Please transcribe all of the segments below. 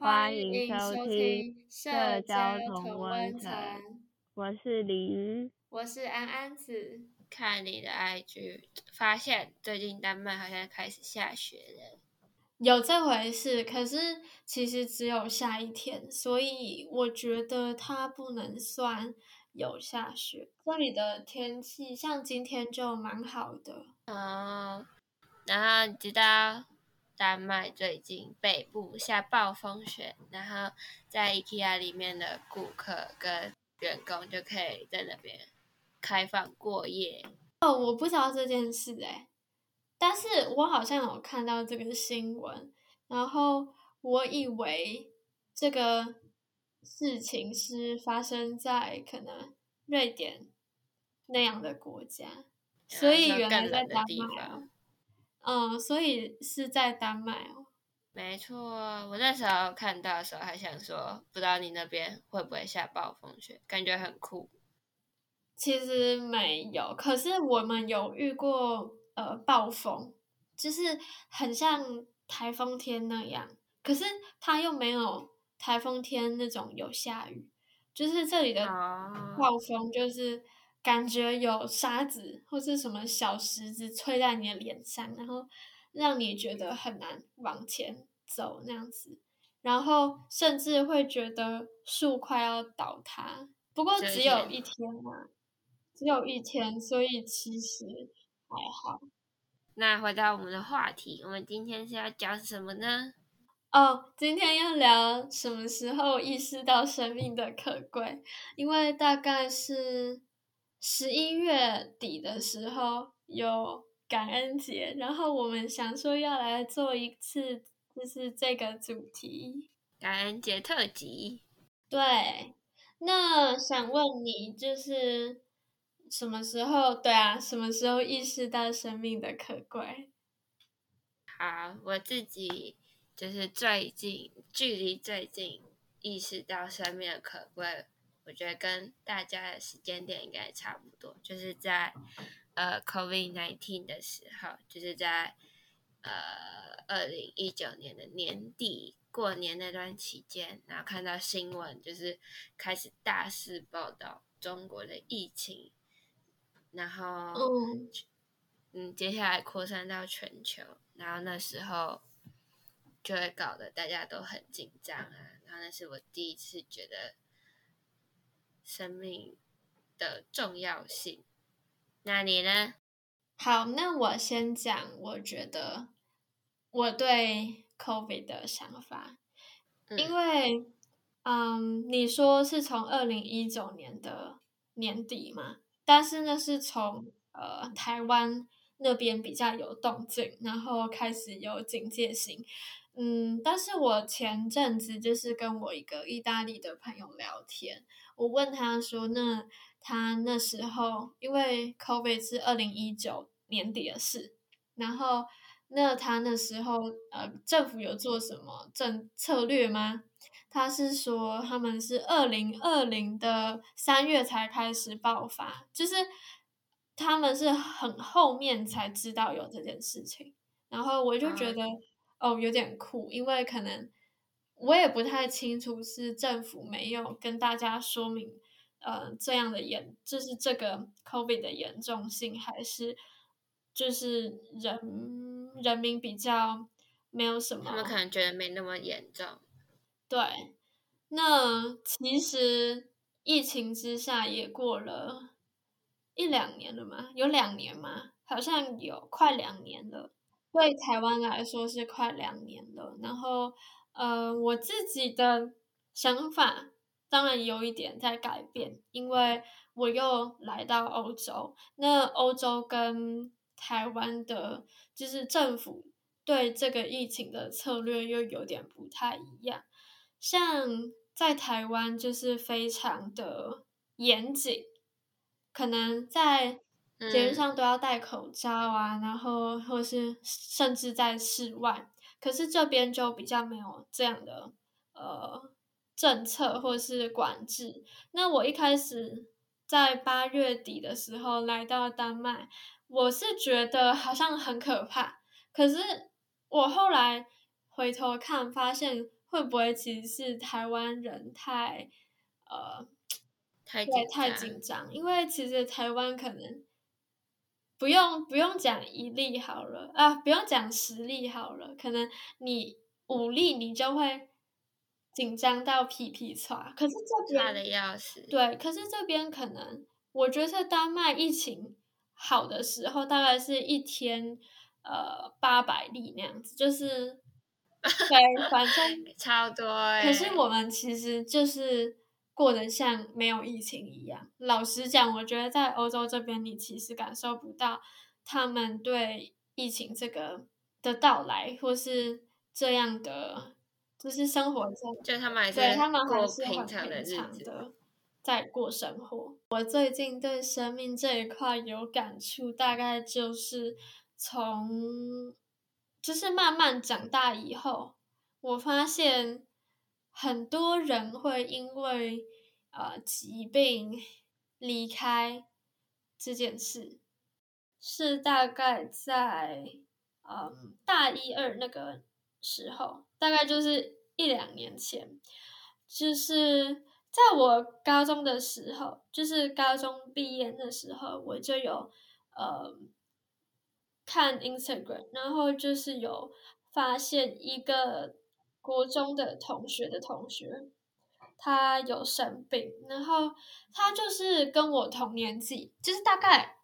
欢迎收听社交同温层。我是李鱼，我是安安子。看你的 IG，发现最近丹麦好像开始下雪了。有这回事，可是其实只有下一天，所以我觉得它不能算有下雪。这里的天气像今天就蛮好的。哦，然后你知道丹麦最近北部下暴风雪，然后在 IKEA 里面的顾客跟员工就可以在那边。开放过夜哦，我不知道这件事哎，但是我好像有看到这个新闻，然后我以为这个事情是发生在可能瑞典那样的国家，所以原来在丹麦哦，嗯，所以是在丹麦哦，没错，我那时候看到的时候还想说，不知道你那边会不会下暴风雪，感觉很酷。其实没有，可是我们有遇过呃暴风，就是很像台风天那样，可是它又没有台风天那种有下雨，就是这里的暴风就是感觉有沙子或是什么小石子吹在你的脸上，然后让你觉得很难往前走那样子，然后甚至会觉得树快要倒塌，不过只有一天嘛。只有一天，所以其实还好。那回到我们的话题，我们今天是要讲什么呢？哦，今天要聊什么时候意识到生命的可贵？因为大概是十一月底的时候有感恩节，然后我们想说要来做一次，就是这个主题——感恩节特辑。对，那想问你，就是。什么时候？对啊，什么时候意识到生命的可贵？好，我自己就是最近，距离最近意识到生命的可贵，我觉得跟大家的时间点应该差不多，就是在呃 COVID nineteen 的时候，就是在呃二零一九年的年底过年那段期间，然后看到新闻，就是开始大肆报道中国的疫情。然后，嗯，接下来扩散到全球，然后那时候就会搞得大家都很紧张啊。然后那是我第一次觉得生命的重要性。那你呢？好，那我先讲，我觉得我对 COVID 的想法，因为，嗯，你说是从二零一九年的年底嘛？但是呢，是从呃台湾那边比较有动静，然后开始有警戒心。嗯，但是我前阵子就是跟我一个意大利的朋友聊天，我问他说，那他那时候因为 COVID 是二零一九年底的事，然后那他那时候呃政府有做什么政策略吗？他是说，他们是二零二零的三月才开始爆发，就是他们是很后面才知道有这件事情。然后我就觉得，哦，有点酷，因为可能我也不太清楚是政府没有跟大家说明，呃，这样的严，就是这个 COVID 的严重性，还是就是人人民比较没有什么，他们可能觉得没那么严重。对，那其实疫情之下也过了一两年了嘛，有两年吗？好像有快两年了。对台湾来说是快两年了。然后，呃，我自己的想法当然有一点在改变，因为我又来到欧洲。那欧洲跟台湾的，就是政府对这个疫情的策略又有点不太一样。像在台湾就是非常的严谨，可能在节日上都要戴口罩啊，然后或是甚至在室外，可是这边就比较没有这样的呃政策或是管制。那我一开始在八月底的时候来到丹麦，我是觉得好像很可怕，可是我后来回头看发现。会不会其实是台湾人太呃太对太紧张？因为其实台湾可能不用不用讲一例好了啊，不用讲十例好了，可能你五例你就会紧张到屁屁喘。可是这边怕的要死。对，可是这边可能我觉得丹麦疫情好的时候，大概是一天呃八百例那样子，就是 对，反正超多哎、可是我们其实就是过得像没有疫情一样。老实讲，我觉得在欧洲这边，你其实感受不到他们对疫情这个的到来，或是这样的，就是生活中，就他们还是对他们还过是很平常的日子。常的在过生活。我最近对生命这一块有感触，大概就是从就是慢慢长大以后，我发现很多人会因为呃疾病离开这件事，是大概在嗯大一二那个时候，大概就是一两年前，就是在我高中的时候，就是高中毕业的时候，我就有呃看 Instagram，然后就是有发现一个国中的同学的同学，他有生病，然后他就是跟我同年纪，就是大概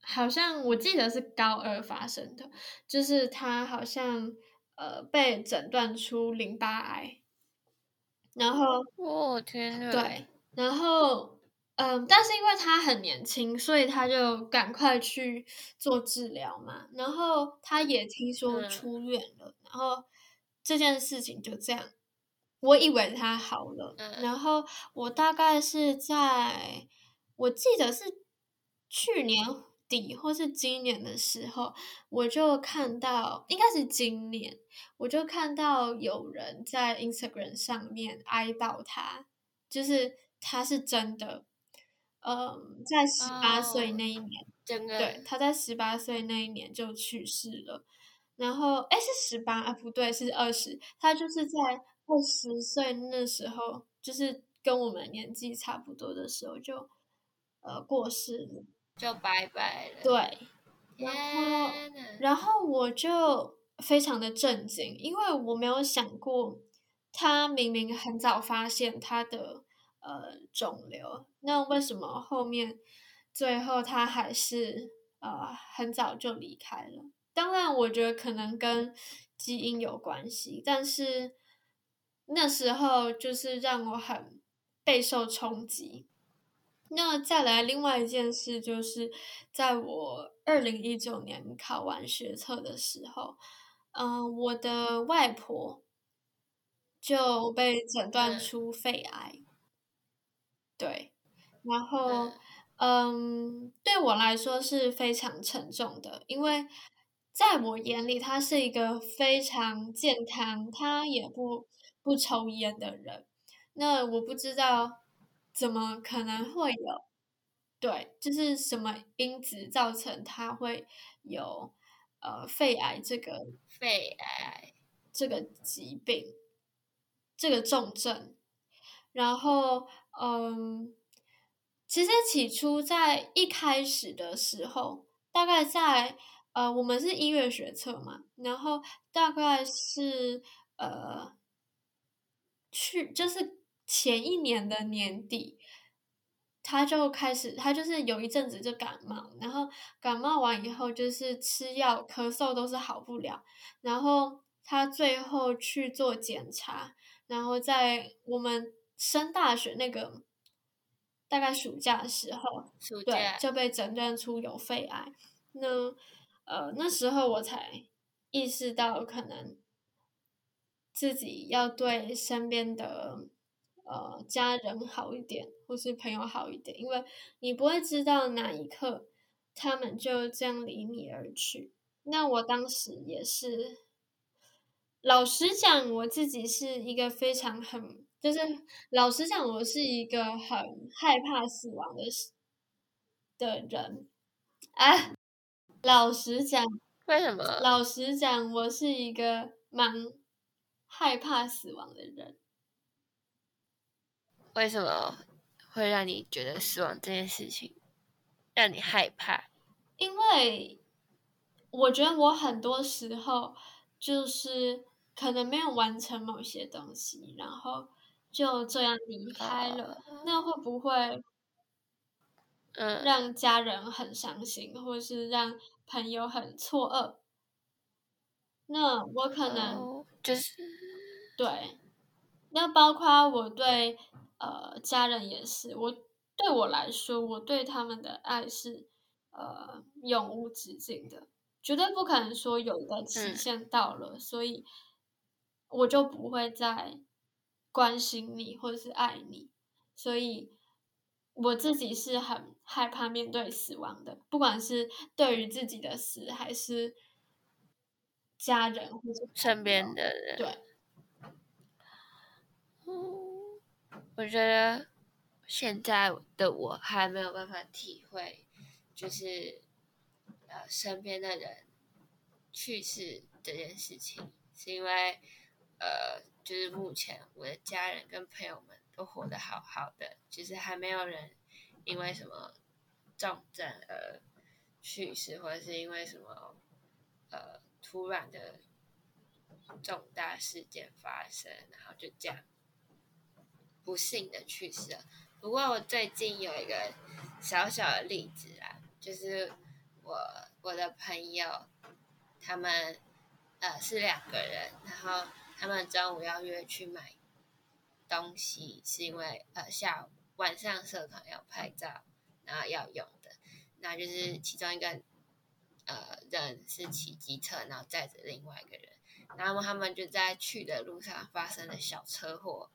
好像我记得是高二发生的，就是他好像呃被诊断出淋巴癌，然后我、天呐！对，然后嗯，但是因为他很年轻，所以他就赶快去做治疗嘛。然后他也听说嗯出院了，然后这件事情就这样，我以为他好了。嗯然后我大概是在，我记得是去年底或是今年的时候，我就看到，应该是今年，我就看到有人在 Instagram 上面哀悼他，就是他是真的，嗯，在十八岁哦那一年，对，他在十八岁那一年就去世了。然后，哎，是十八啊？不对，是二十。他就是在二十岁那时候，就是跟我们年纪差不多的时候就，呃，过世了。就拜拜了。对，然后！然后我就非常的震惊，因为我没有想过，他明明很早发现他的呃肿瘤，那为什么后面最后他还是呃很早就离开了？当然，我觉得可能跟基因有关系，但是那时候就是让我很备受冲击。那再来另外一件事，就是在我二零一九年考完学测的时候，嗯、我的外婆就被诊断嗯出肺癌，对，然后嗯嗯，对我来说是非常沉重的，因为在我眼里，他是一个非常健康，他也不不抽烟的人。那我不知道怎么可能会有，对，就是什么因子造成他会有呃肺癌这个肺癌，这个疾病，这个重症。然后，嗯，其实起初在一开始的时候，大概在呃，我们是音乐学测嘛，然后大概是呃，去就是前一年的年底，他就开始，他就是有一阵子就感冒，然后感冒完以后就是吃药、咳嗽都是好不了，然后他最后去做检查，然后在我们升大学那个大概暑假的时候，对暑假，就被诊断出有肺癌。那呃那时候我才意识到，可能自己要对身边的呃家人好一点，或是朋友好一点，因为你不会知道哪一刻他们就这样离你而去。那我当时也是，老实讲，我自己是一个非常很，就是老实讲，我是一个很害怕死亡的的人。啊，老实讲，为什么？老实讲，我是一个蛮害怕死亡的人。为什么会让你觉得死亡这件事情让你害怕？因为我觉得我很多时候就是可能没有完成某些东西，然后就这样离开了。那会不会，嗯，让家人很伤心，或者是让朋友很错愕？那我可能就是对，那包括我对。呃，家人也是，我对我来说，我对他们的爱是呃永无止境的，绝对不可能说有一个期限到了，所以我就不会再关心你或者是爱你，所以我自己是很害怕面对死亡的，不管是对于自己的死，还是家人或者身边的人，对。我觉得现在的我还没有办法体会，就是呃身边的人去世这件事情，是因为呃就是目前我的家人跟朋友们都活得好好的，就是还没有人因为什么重症而去世，或者是因为什么呃突然的重大事件发生，然后就这样。不幸的去世了。不过我最近有一个小小的例子啦，就是我我的朋友，他们呃是两个人，然后他们中午要约去买东西，是因为呃下午晚上社团要拍照，然后要用的，那就是其中一个呃人是骑机车，然后载着另外一个人，然后他们就在去的路上发生了小车祸。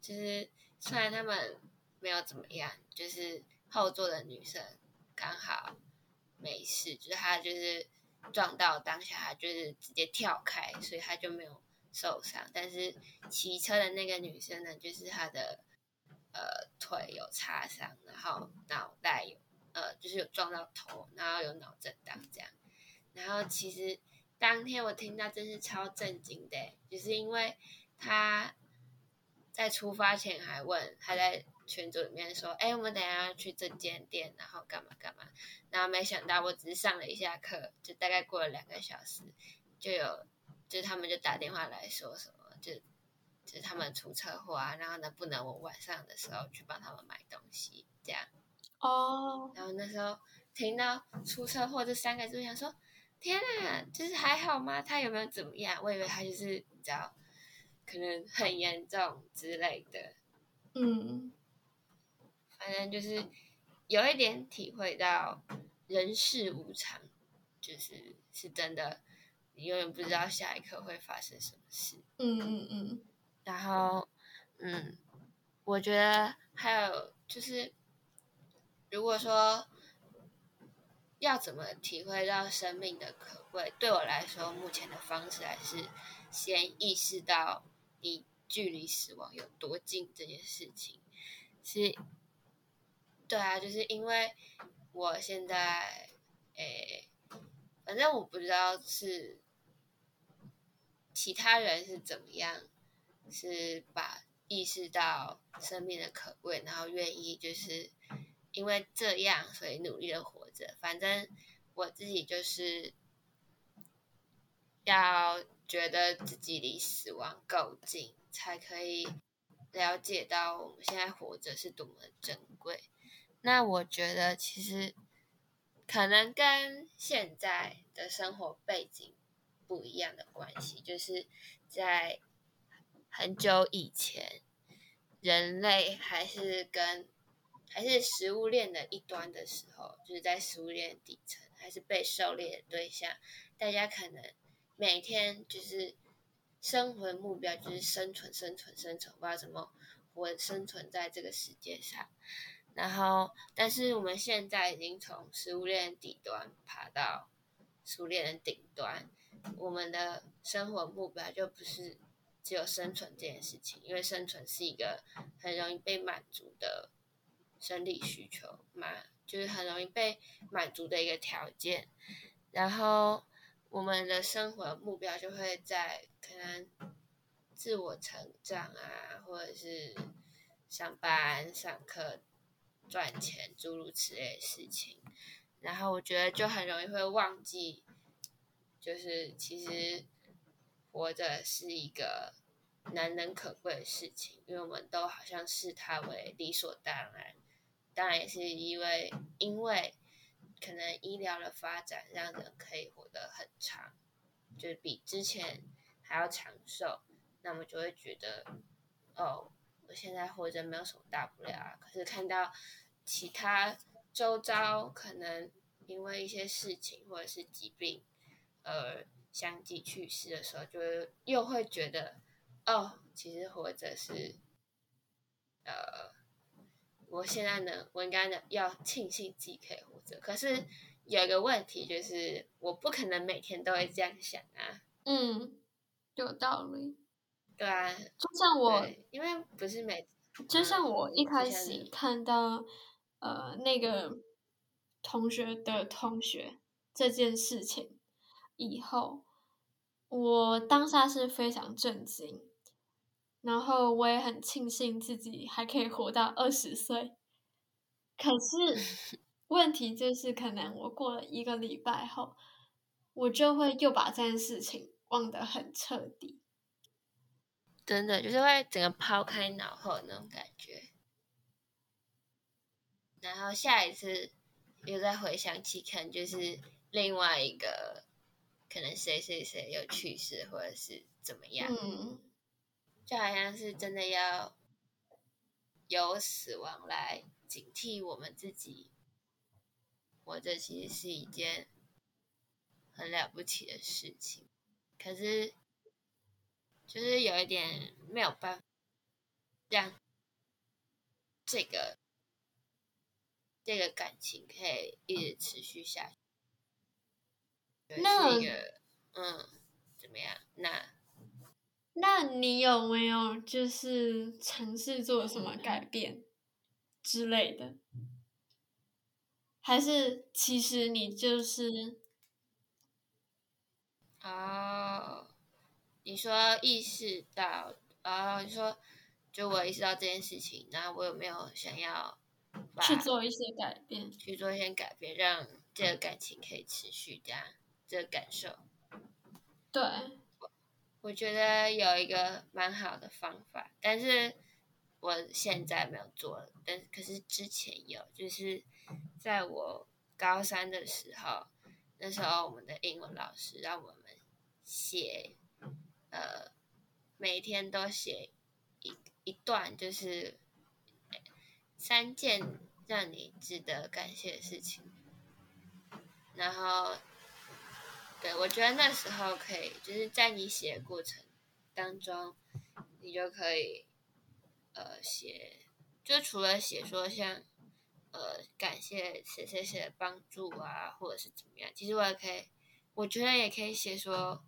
就是虽然他们没有怎么样，就是后座的女生刚好没事，就是她就是撞到当下，她就是直接跳开，所以她就没有受伤。但是骑车的那个女生呢，就是她的呃腿有擦伤，然后脑袋有呃就是有撞到头，然后有脑震荡这样。然后其实当天我听到真是超震惊的，就是因为他。在出发前还问，他在群组里面说：“哎，我们等下要去这间店，然后干嘛干嘛。”然后没想到，我只是上了一下课，就大概过了两个小时，就有，就他们就打电话来说什么，就就是他们出车祸啊，然后呢不能我晚上的时候去帮他们买东西，这样。哦。然后那时候听到出车祸这三个字，想说：“天啊，就是还好吗？他有没有怎么样？”我以为他就是你知道。可能很严重之类的，嗯，反正就是有一点体会到人世无常，就是是真的，你永远不知道下一刻会发生什么事。嗯嗯嗯。然后，嗯，我觉得还有就是，如果说要怎么体会到生命的可贵，对我来说，目前的方式还是先意识到。你距离死亡有多近这件事情，是，对啊，就是因为我现在，诶，反正我不知道是其他人是怎么样，是把意识到生命的可贵，然后愿意就是因为这样，所以努力的活着。反正我自己就是要。觉得自己离死亡够近，才可以了解到我们现在活着是多么珍贵。那我觉得其实可能跟现在的生活背景不一样的关系，就是在很久以前，人类还是跟还是食物链的一端的时候，就是在食物链底层，还是被狩猎的对象，大家可能。每天就是生活的目标就是生存，生存，生存，不知道怎么活生存在这个世界上。然后，但是我们现在已经从食物链底端爬到食物链的顶端，我们的生活目标就不是只有生存这件事情，因为生存是一个很容易被满足的生理需求嘛，就是很容易被满足的一个条件。然后。我们的生活目标就会在可能自我成长啊，或者是上班、上课、赚钱诸如此类的事情，然后我觉得就很容易会忘记，就是其实活着是一个难能可贵的事情，因为我们都好像视它为理所当然。当然也是因为，因为可能医疗的发展让人可以活得很长，就是比之前还要长寿，那么就会觉得，哦，我现在活着没有什么大不了啊。可是看到其他周遭可能因为一些事情或者是疾病而相继去世的时候，就又会觉得，哦，其实活着是，呃。我现在呢，我应该呢要庆幸自己可以活着。可是有一个问题，就是我不可能每天都会这样想啊。嗯，有道理。对啊，就像我，因为不是每，就像我一开始看到呃那个同学的同学这件事情以后，我当下是非常震惊。然后我也很庆幸自己还可以活到二十岁，可是 问题就是，可能我过了一个礼拜后，我就会又把这件事情忘得很彻底。真的就是会整个抛开脑后那种感觉，然后下一次又再回想起，可能就是另外一个，可能谁谁谁有去世，或者是怎么样。嗯。就好像是真的要由死亡来警惕我们自己，活着其实是一件很了不起的事情。可是，就是有一点没有办法让这个这个感情可以一直持续下去。那一个嗯，怎么样？那。那你有没有就是尝试做什么改变之类的？还是其实你就是哦，你说意识到哦，你说就我意识到这件事情，那我有没有想要去做一些改变？去做一些改变，让这个感情可以持续这样这个感受？对。我觉得有一个蛮好的方法，但是我现在没有做了。但可是之前有，就是在我高三的时候，那时候我们的英文老师让我们写，呃，每天都写一一段，就是三件让你值得感谢的事情，然后。对，我觉得那时候可以，就是在你写的过程当中，你就可以，呃，写，就除了写说像，呃，感谢谁谁谁的帮助啊，或者是怎么样，其实我也可以，我觉得也可以写说，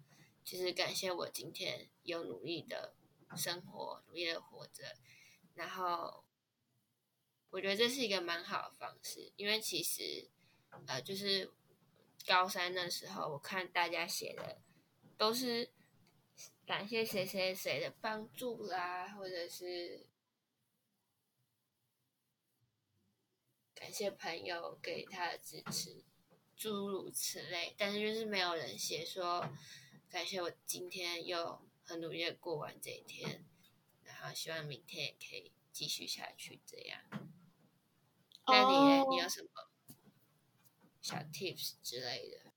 就是感谢我今天有努力的生活，努力的活着，然后，我觉得这是一个蛮好的方式，因为其实，呃，就是。高三的时候，我看大家写的都是感谢谁谁谁的帮助啦，或者是感谢朋友给他的支持，诸如此类。但是就是没有人写说感谢我今天又很努力的过完这一天，然后希望明天也可以继续下去这样。那你你有什么？小 tips 之类的。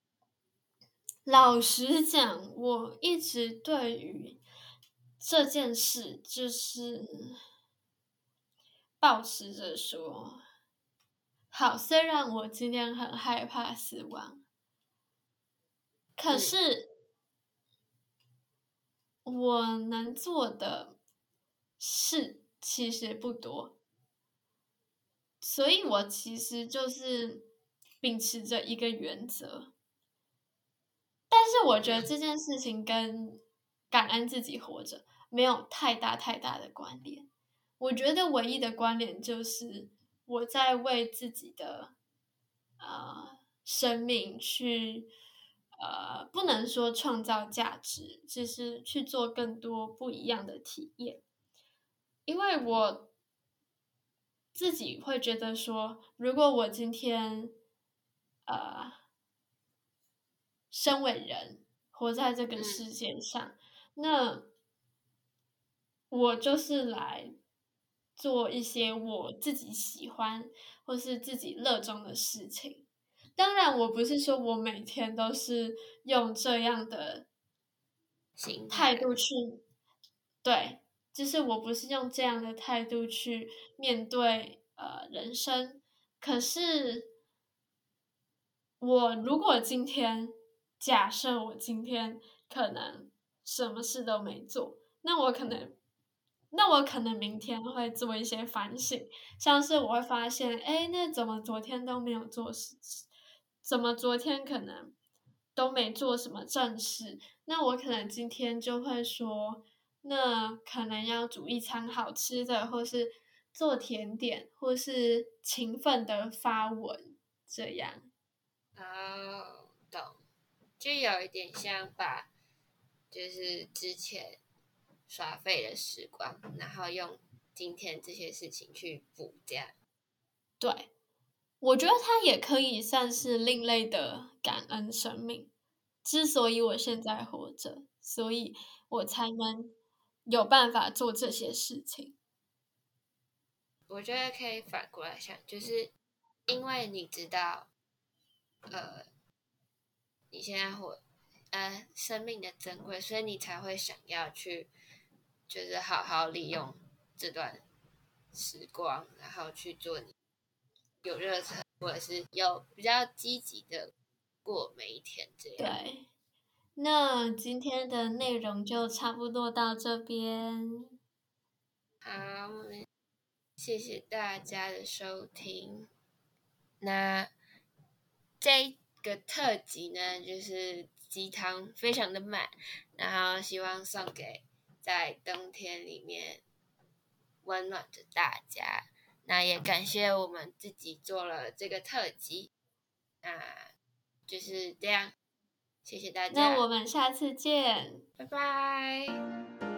老实讲，我一直对于这件事就是保持着说，好，虽然我今天很害怕死亡，可是我能做的事其实不多，所以我其实就是。秉持着一个原则，但是我觉得这件事情跟感恩自己活着没有太大太大的关联。我觉得唯一的关联就是我在为自己的啊生命去呃，不能说创造价值，只是去做更多不一样的体验。因为我自己会觉得说，如果我今天呃，身为人活在这个世界上，那我就是来做一些我自己喜欢或是自己热衷的事情。当然，我不是说我每天都是用这样的态度去，对，就是我不是用这样的态度去面对呃人生。可是，我如果今天假设我今天可能什么事都没做，那我可能，那我可能明天会做一些反省，像是我会发现，哎，那怎么昨天都没有做事？怎么昨天可能都没做什么正事？那我可能今天就会说，那可能要煮一餐好吃的，或是做甜点，或是勤奋的发文，这样。哦，懂，就有一点像把，就是之前耍废的时光，然后用今天这些事情去补，这样。对。我觉得它也可以算是另类的感恩生命。之所以我现在活着，所以我才能有办法做这些事情。我觉得可以反过来想，就是因为你知道，呃，你现在活，呃，生命的珍贵，所以你才会想要去，就是好好利用这段时光，然后去做你。有热忱，或者是有比较积极的过每一天，这样。对，那今天的内容就差不多到这边。好，谢谢大家的收听。那这个特辑呢，就是鸡汤非常的满，然后希望送给在冬天里面温暖着大家。那也感谢我们自己做了这个特辑，那就是这样，谢谢大家。那我们下次见，拜拜。